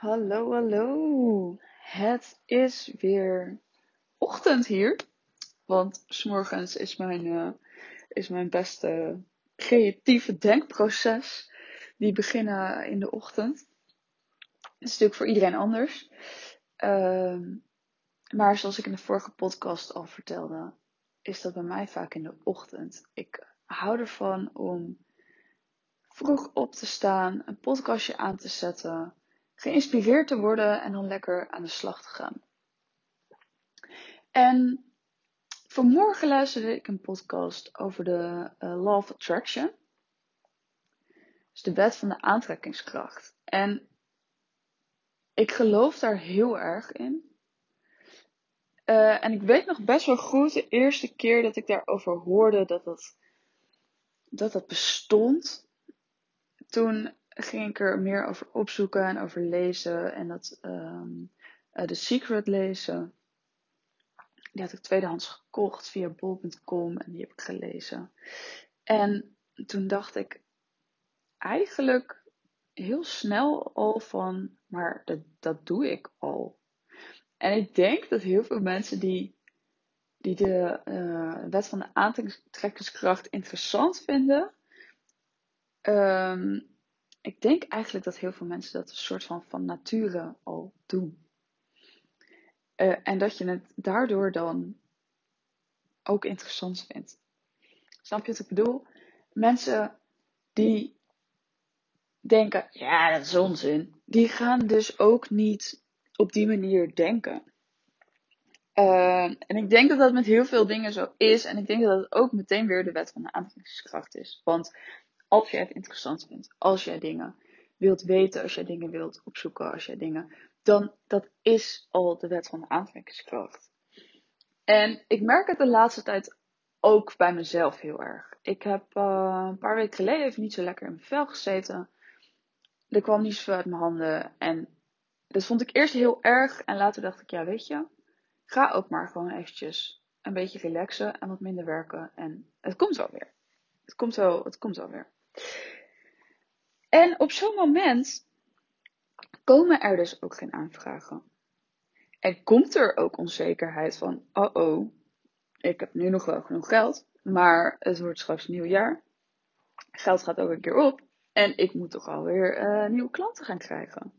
Hallo, hallo. Het is weer ochtend hier. Want s'morgens is mijn, uh, is mijn beste creatieve denkproces. Die beginnen in de ochtend. Dat is natuurlijk voor iedereen anders. Uh, maar zoals ik in de vorige podcast al vertelde, is dat bij mij vaak in de ochtend. Ik hou ervan om vroeg op te staan, een podcastje aan te zetten geïnspireerd te worden en dan lekker aan de slag te gaan. En vanmorgen luisterde ik een podcast over de uh, Law of Attraction. Dus de wet van de aantrekkingskracht. En ik geloof daar heel erg in. Uh, en ik weet nog best wel goed de eerste keer dat ik daarover hoorde dat dat, dat, dat bestond. Toen ging ik er meer over opzoeken en over lezen. En dat um, The Secret lezen. Die had ik tweedehands gekocht via bol.com en die heb ik gelezen. En toen dacht ik eigenlijk heel snel al van, maar dat, dat doe ik al. En ik denk dat heel veel mensen die, die de uh, wet van de aantrekkingskracht interessant vinden, um, ik denk eigenlijk dat heel veel mensen dat een soort van van nature al doen. Uh, en dat je het daardoor dan ook interessant vindt. Snap je wat ik bedoel? Mensen die denken, ja, dat is onzin. Die gaan dus ook niet op die manier denken. Uh, en ik denk dat dat met heel veel dingen zo is. En ik denk dat het ook meteen weer de wet van de aantrekkingskracht is. Want als jij het interessant vindt, als jij dingen wilt weten, als jij dingen wilt opzoeken, als jij dingen, dan dat is al de wet van de aantrekkingskracht. En ik merk het de laatste tijd ook bij mezelf heel erg. Ik heb uh, een paar weken geleden even niet zo lekker in mijn vel gezeten. Er kwam niet zoveel uit mijn handen. En dat vond ik eerst heel erg. En later dacht ik, ja weet je, ga ook maar gewoon eventjes een beetje relaxen en wat minder werken. En het komt wel weer. Het komt wel, het komt wel weer. En op zo'n moment komen er dus ook geen aanvragen. En komt er ook onzekerheid van, oh oh, ik heb nu nog wel genoeg geld, maar het wordt straks nieuw jaar. Geld gaat ook een keer op en ik moet toch alweer uh, nieuwe klanten gaan krijgen.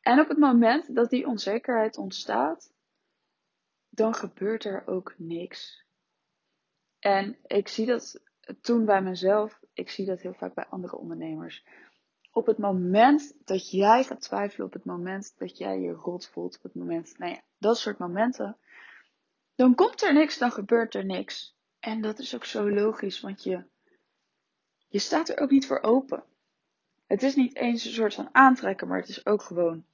En op het moment dat die onzekerheid ontstaat, dan gebeurt er ook niks. En ik zie dat toen bij mezelf, ik zie dat heel vaak bij andere ondernemers op het moment dat jij gaat twijfelen, op het moment dat jij je rot voelt, op het moment, nou ja, dat soort momenten, dan komt er niks, dan gebeurt er niks. En dat is ook zo logisch, want je, je staat er ook niet voor open. Het is niet eens een soort van aantrekken, maar het is ook gewoon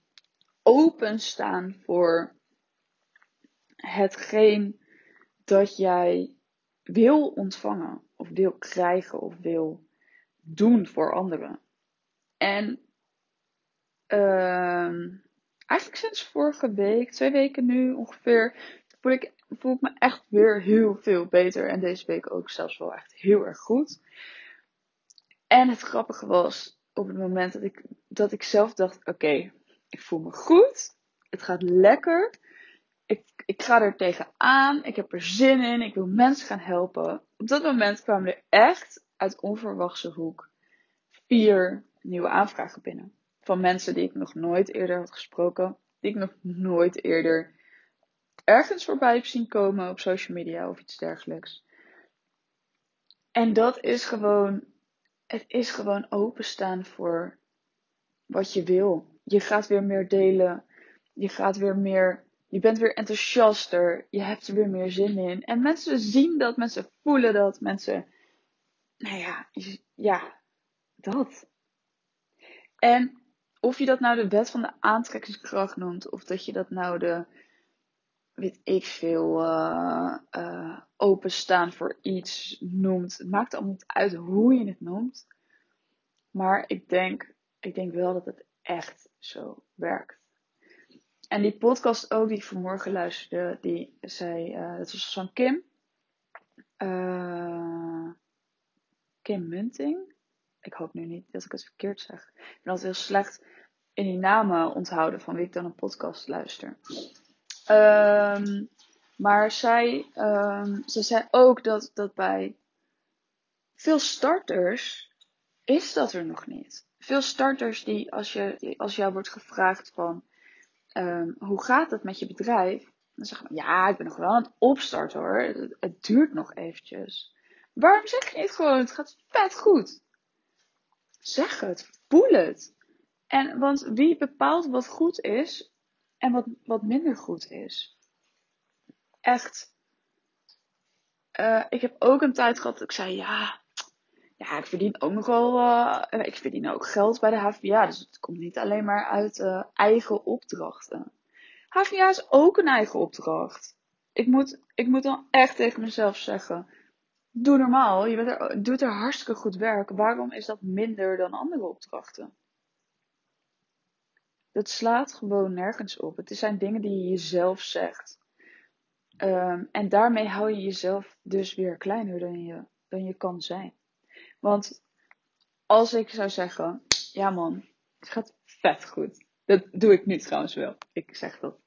openstaan voor hetgeen dat jij wil ontvangen, of wil krijgen, of wil doen voor anderen. En uh, eigenlijk sinds vorige week, twee weken nu ongeveer, voel ik, voel ik me echt weer heel veel beter. En deze week ook zelfs wel echt heel erg goed. En het grappige was, op het moment dat ik, dat ik zelf dacht, oké, ik voel me goed. Het gaat lekker. Ik, ik ga er tegenaan. Ik heb er zin in. Ik wil mensen gaan helpen. Op dat moment kwamen er echt uit onverwachte hoek vier nieuwe aanvragen binnen. Van mensen die ik nog nooit eerder had gesproken. Die ik nog nooit eerder ergens voorbij heb zien komen op social media of iets dergelijks. En dat is gewoon, het is gewoon openstaan voor wat je wil. Je gaat weer meer delen. Je gaat weer meer, je bent weer enthousiaster. Je hebt er weer meer zin in. En mensen zien dat, mensen voelen dat, mensen, nou ja, ja, dat. En of je dat nou de wet van de aantrekkingskracht noemt, of dat je dat nou de, weet ik veel, uh, uh, openstaan voor iets noemt. Het maakt allemaal niet uit hoe je het noemt. Maar ik denk, ik denk wel dat het echt zo werkt. En die podcast ook die ik vanmorgen luisterde, die zei, uh, was van Kim. Kim Munting ik hoop nu niet dat ik het verkeerd zeg. Ik ben altijd heel slecht in die namen onthouden van wie ik dan een podcast luister. Ehm, maar zij, um, ze zei ook dat, dat bij veel starters is dat er nog niet. Veel starters die als, je, als jou wordt gevraagd van um, hoe gaat het met je bedrijf? Dan zeg je ja, ik ben nog wel aan het opstarten hoor. Het, het duurt nog eventjes. Waarom zeg je niet gewoon, het gaat vet goed? Zeg het, voel het. En want wie bepaalt wat goed is en wat, wat minder goed is? Echt. Uh, ik heb ook een tijd gehad dat ik zei, ja, ja, ik verdien ook nog wel, uh, ik verdien ook geld bij de HVA. Dus het komt niet alleen maar uit uh, eigen opdrachten. HVA is ook een eigen opdracht. Ik moet, ik moet dan echt tegen mezelf zeggen, doe normaal. Je bent er, doet er hartstikke goed werk. Waarom is dat minder dan andere opdrachten? Dat slaat gewoon nergens op. Het zijn dingen die je jezelf zegt. Um, en daarmee hou je jezelf dus weer kleiner dan je, dan je kan zijn. Want als ik zou zeggen, ja man, het gaat vet goed. Dat doe ik nu trouwens wel. Ik zeg dat.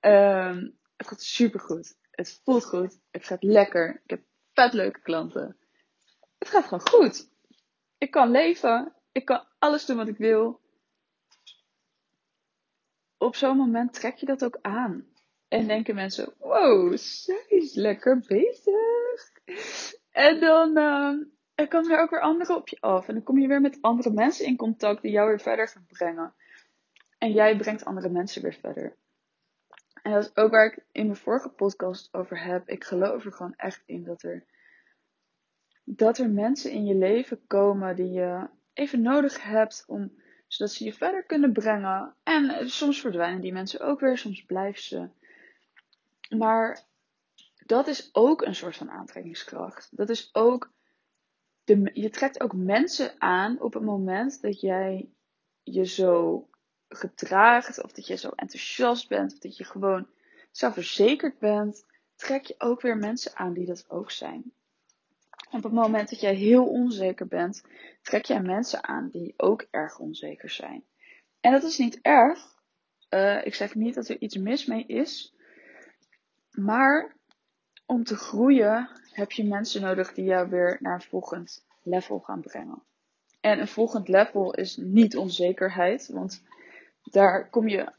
Um, het gaat super goed. Het voelt goed. Het gaat lekker. Ik heb vet leuke klanten. Het gaat gewoon goed. Ik kan leven. Ik kan alles doen wat ik wil. Op zo'n moment trek je dat ook aan. En denken mensen, wow, zij is lekker bezig. En dan uh, komen er ook weer anderen op je af. En dan kom je weer met andere mensen in contact die jou weer verder gaan brengen. En jij brengt andere mensen weer verder. En dat is ook waar ik in mijn vorige podcast over heb. Ik geloof er gewoon echt in dat er, dat er mensen in je leven komen die je even nodig hebt om, zodat ze je verder kunnen brengen. En soms verdwijnen die mensen ook weer, soms blijven ze. Maar dat is ook een soort van aantrekkingskracht. Dat is ook, je trekt ook mensen aan op het moment dat jij je zo gedraagt, of dat je zo enthousiast bent, of dat je gewoon zelfverzekerd bent, trek je ook weer mensen aan die dat ook zijn. Op het moment dat jij heel onzeker bent, trek jij mensen aan die ook erg onzeker zijn. En dat is niet erg. Uh, ik zeg niet dat er iets mis mee is. Maar om te groeien heb je mensen nodig die jou weer naar een volgend level gaan brengen. En een volgend level is niet onzekerheid, want daar kom je,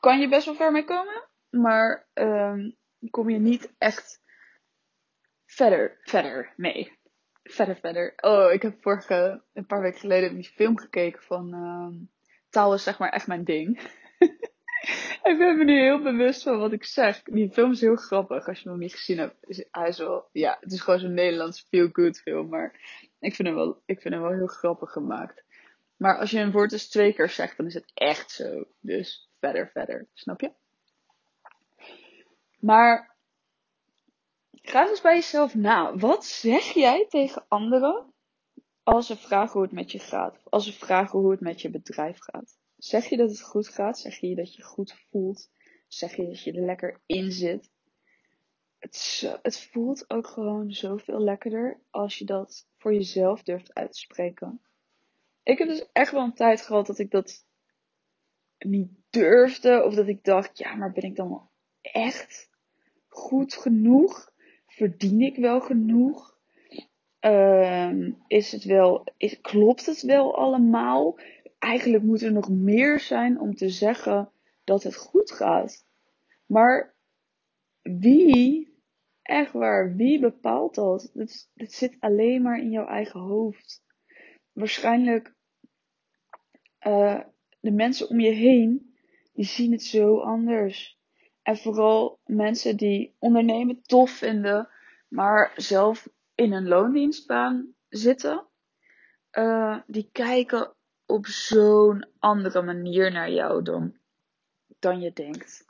kan je best wel ver mee komen, maar um, kom je niet echt verder, verder mee. Verder, verder. Oh, ik heb vorige, een paar weken geleden die film gekeken van um, taal is zeg maar echt mijn ding. ik ben me nu heel bewust van wat ik zeg. Die film is heel grappig als je hem nog niet gezien hebt. Hij is wel, ja, het is gewoon zo'n Nederlands feel-good film, maar ik vind, hem wel, ik vind hem wel heel grappig gemaakt. Maar als je een woord dus twee keer zegt, dan is het echt zo. Dus verder, verder. Snap je? Maar ga eens bij jezelf na. Wat zeg jij tegen anderen als ze vragen hoe het met je gaat? Of als ze vragen hoe het met je bedrijf gaat? Zeg je dat het goed gaat? Zeg je dat je goed voelt? Zeg je dat je er lekker in zit? Het, het voelt ook gewoon zoveel lekkerder als je dat voor jezelf durft uit te spreken. Ik heb dus echt wel een tijd gehad dat ik dat niet durfde. Of dat ik dacht, ja, maar ben ik dan wel echt goed genoeg? Verdien ik wel genoeg? Uh, is het wel, is, klopt het wel allemaal? Eigenlijk moet er nog meer zijn om te zeggen dat het goed gaat. Maar wie, echt waar, wie bepaalt dat? Het zit alleen maar in jouw eigen hoofd. Waarschijnlijk uh, de mensen om je heen, die zien het zo anders. En vooral mensen die ondernemen tof vinden, maar zelf in een loondienstbaan zitten, uh, die kijken op zo'n andere manier naar jou dan, dan je denkt.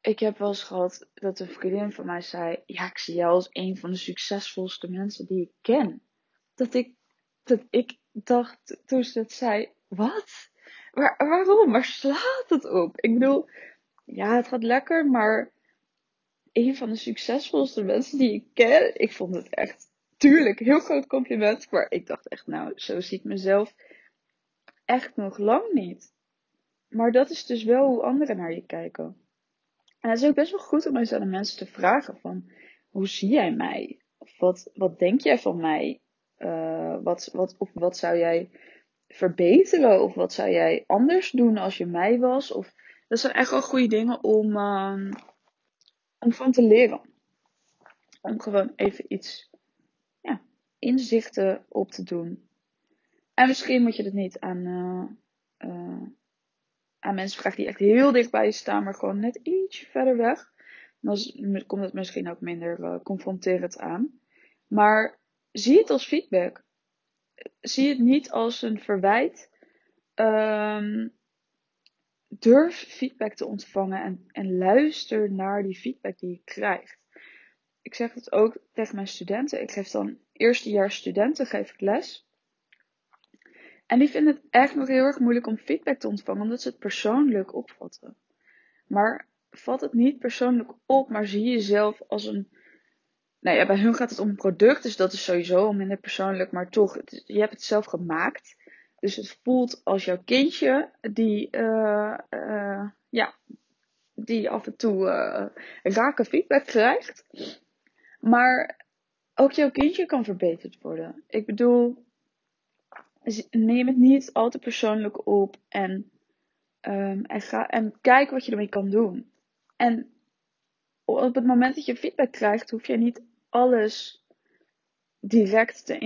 Ik heb wel eens gehad dat een vriendin van mij zei: Ja, ik zie jou als een van de succesvolste mensen die ik ken. Dat ik, dat ik dacht toen ze het zei: Wat? Waar, waarom? Waar slaat het op? Ik bedoel, ja, het gaat lekker, maar een van de succesvolste mensen die ik ken, ik vond het echt, tuurlijk, heel groot compliment. Maar ik dacht echt, nou, zo zie ik mezelf Echt nog lang niet. Maar dat is dus wel hoe anderen naar je kijken. En het is ook best wel goed om eens aan de mensen te vragen van, hoe zie jij mij? Of wat, wat denk jij van mij? Uh, wat, wat, of wat zou jij verbeteren? Of wat zou jij anders doen als je mij was? Of, dat zijn echt wel goede dingen om, uh, om van te leren. Om gewoon even iets ja, inzichten op te doen. En misschien moet je het niet aan, uh, aan mensen vragen die echt heel dichtbij je staan, maar gewoon net iets verder weg. Dan komt het misschien ook minder uh, confronterend aan. Maar zie het als feedback. Zie het niet als een verwijt. Um, durf feedback te ontvangen en, en luister naar die feedback die je krijgt. Ik zeg het ook tegen mijn studenten. Ik geef dan eerstejaars studenten geef ik les. En die vinden het echt nog heel erg moeilijk om feedback te ontvangen, omdat ze het persoonlijk opvatten. Maar vat het niet persoonlijk op, maar zie jezelf als een. Nou ja, bij hun gaat het om een product, dus dat is sowieso minder persoonlijk, maar toch, je hebt het zelf gemaakt. Dus het voelt als jouw kindje die, uh, ja, die af en toe uh, rake feedback krijgt. Maar ook jouw kindje kan verbeterd worden. Ik bedoel, neem het niet al te persoonlijk op en, um, en, ga, en kijk wat je ermee kan doen. En op het moment dat je feedback krijgt, hoef je niet alles direct te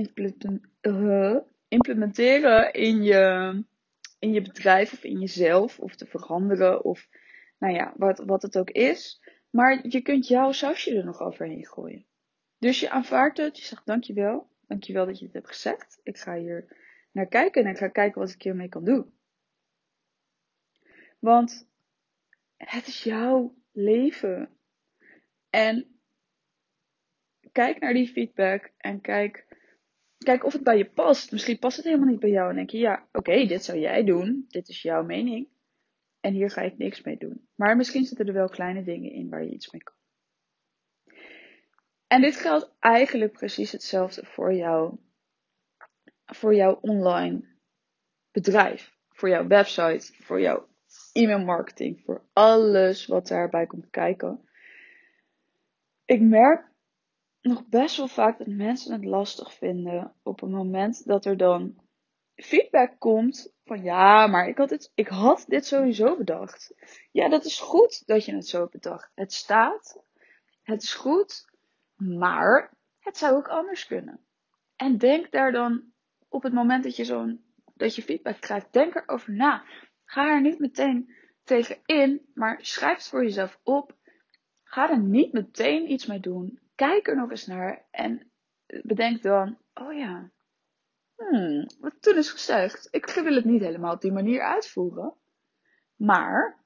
implementeren in je, in je bedrijf of in jezelf of te veranderen of nou ja, wat, wat het ook is. Maar je kunt jouw sausje er nog overheen gooien. Dus je aanvaardt het, je zegt dankjewel. Dankjewel dat je het hebt gezegd. Ik ga hier naar kijken en ik ga kijken wat ik hiermee kan doen. Want het is jouw leven. En kijk naar die feedback en kijk, kijk of het bij je past. Misschien past het helemaal niet bij jou en denk je, ja, oké, dit zou jij doen. Dit is jouw mening. En hier ga ik niks mee doen. Maar misschien zitten er wel kleine dingen in waar je iets mee kan. En dit geldt eigenlijk precies hetzelfde voor jou, voor jouw online bedrijf, voor jouw website, voor jouw e-mail marketing, voor alles wat daarbij komt kijken. Ik merk nog best wel vaak dat mensen het lastig vinden op het moment dat er dan feedback komt van ja, maar ik had dit, ik had dit sowieso bedacht. Ja, dat is goed dat je het zo bedacht. Het staat, het is goed, maar het zou ook anders kunnen. En denk daar dan op het moment dat je zo'n dat je feedback krijgt, denk erover na. Ga er niet meteen tegen in, maar schrijf het voor jezelf op. Ga er niet meteen iets mee doen. Kijk er nog eens naar en bedenk dan: oh ja, hmm, wat toen is gezegd, ik wil het niet helemaal op die manier uitvoeren, maar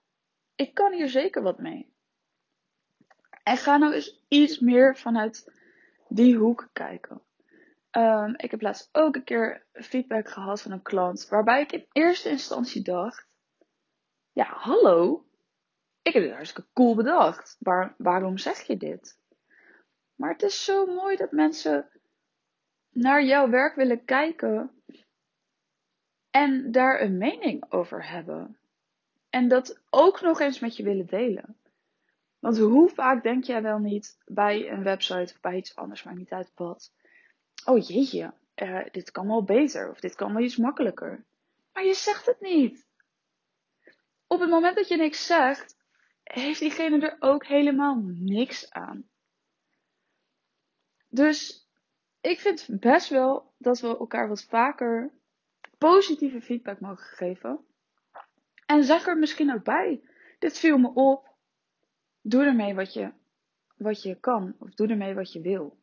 ik kan hier zeker wat mee. En ga nou eens iets meer vanuit die hoek kijken. Um, ik heb laatst ook een keer feedback gehad van een klant waarbij ik in eerste instantie dacht: Ja, hallo, ik heb dit hartstikke cool bedacht. Waar, waarom zeg je dit? Maar het is zo mooi dat mensen naar jouw werk willen kijken en daar een mening over hebben. En dat ook nog eens met je willen delen. Want hoe vaak denk jij wel niet bij een website of bij iets anders, maakt niet uit wat. Oh jeetje, uh, dit kan wel beter of dit kan wel iets makkelijker. Maar je zegt het niet. Op het moment dat je niks zegt, heeft diegene er ook helemaal niks aan. Dus ik vind best wel dat we elkaar wat vaker positieve feedback mogen geven. En zeg er misschien ook bij. Dit viel me op doe ermee wat je, wat je kan. Of doe ermee wat je wil.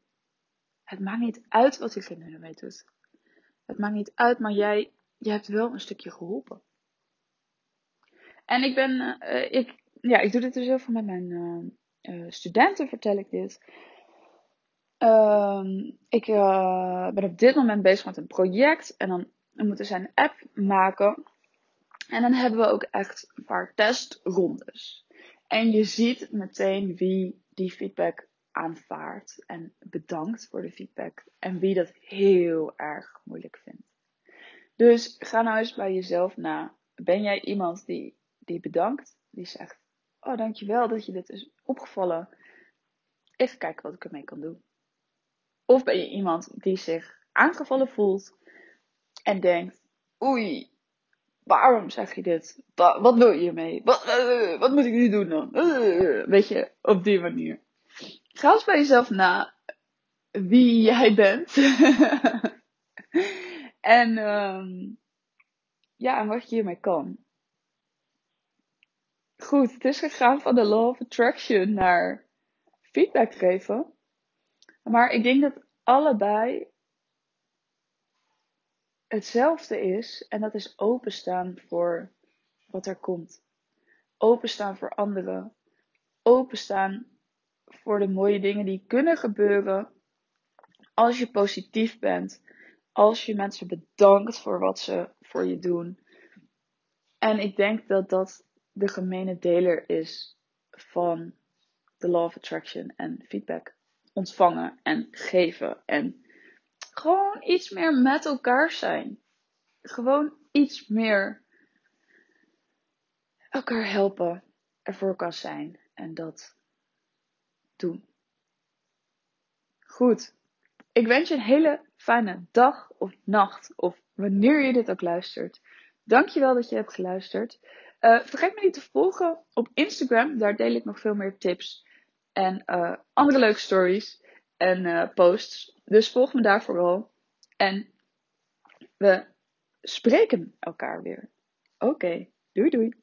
Het maakt niet uit wat diegene ermee doet. Het maakt niet uit, maar jij, jij hebt wel een stukje geholpen. En ik ben, uh, ik, ja, ik doe dit dus heel veel met mijn uh, studenten, vertel ik dit. Uh, ik ben op dit moment bezig met een project en dan moeten zij een app maken. En dan hebben we ook echt een paar testrondes. En je ziet meteen wie die feedback aanvaardt en bedankt voor de feedback. En wie dat heel erg moeilijk vindt. Dus ga nou eens bij jezelf na. Ben jij iemand die, die bedankt? Die zegt, oh dankjewel dat je dit is opgevallen. Even kijken wat ik ermee kan doen. Of ben je iemand die zich aangevallen voelt en denkt, oei, waarom zeg je dit? Wat wil je hiermee? Wat, uh, wat moet ik nu doen dan? Uh, weet je, op die manier. Ga eens bij jezelf na wie jij bent. en um, ja, en wat je hiermee kan. Goed, het is gegaan van de law of attraction naar feedback geven. Maar ik denk dat allebei hetzelfde is. En dat is openstaan voor wat er komt. Openstaan voor anderen. Openstaan voor de mooie dingen die kunnen gebeuren. Als je positief bent. Als je mensen bedankt voor wat ze voor je doen. En ik denk dat dat de gemene deler is van de law of attraction en feedback. Ontvangen en geven en gewoon iets meer met elkaar zijn. Gewoon iets meer elkaar helpen, ervoor kan zijn en dat doen. Goed. Ik wens je een hele fijne dag of nacht of wanneer je dit ook luistert. Dankjewel dat je hebt geluisterd. Uh, vergeet me niet te volgen op Instagram. Daar deel ik nog veel meer tips en uh, andere leuke stories en uh, posts. Dus volg me daar vooral. En we spreken elkaar weer. Oké, doei doei.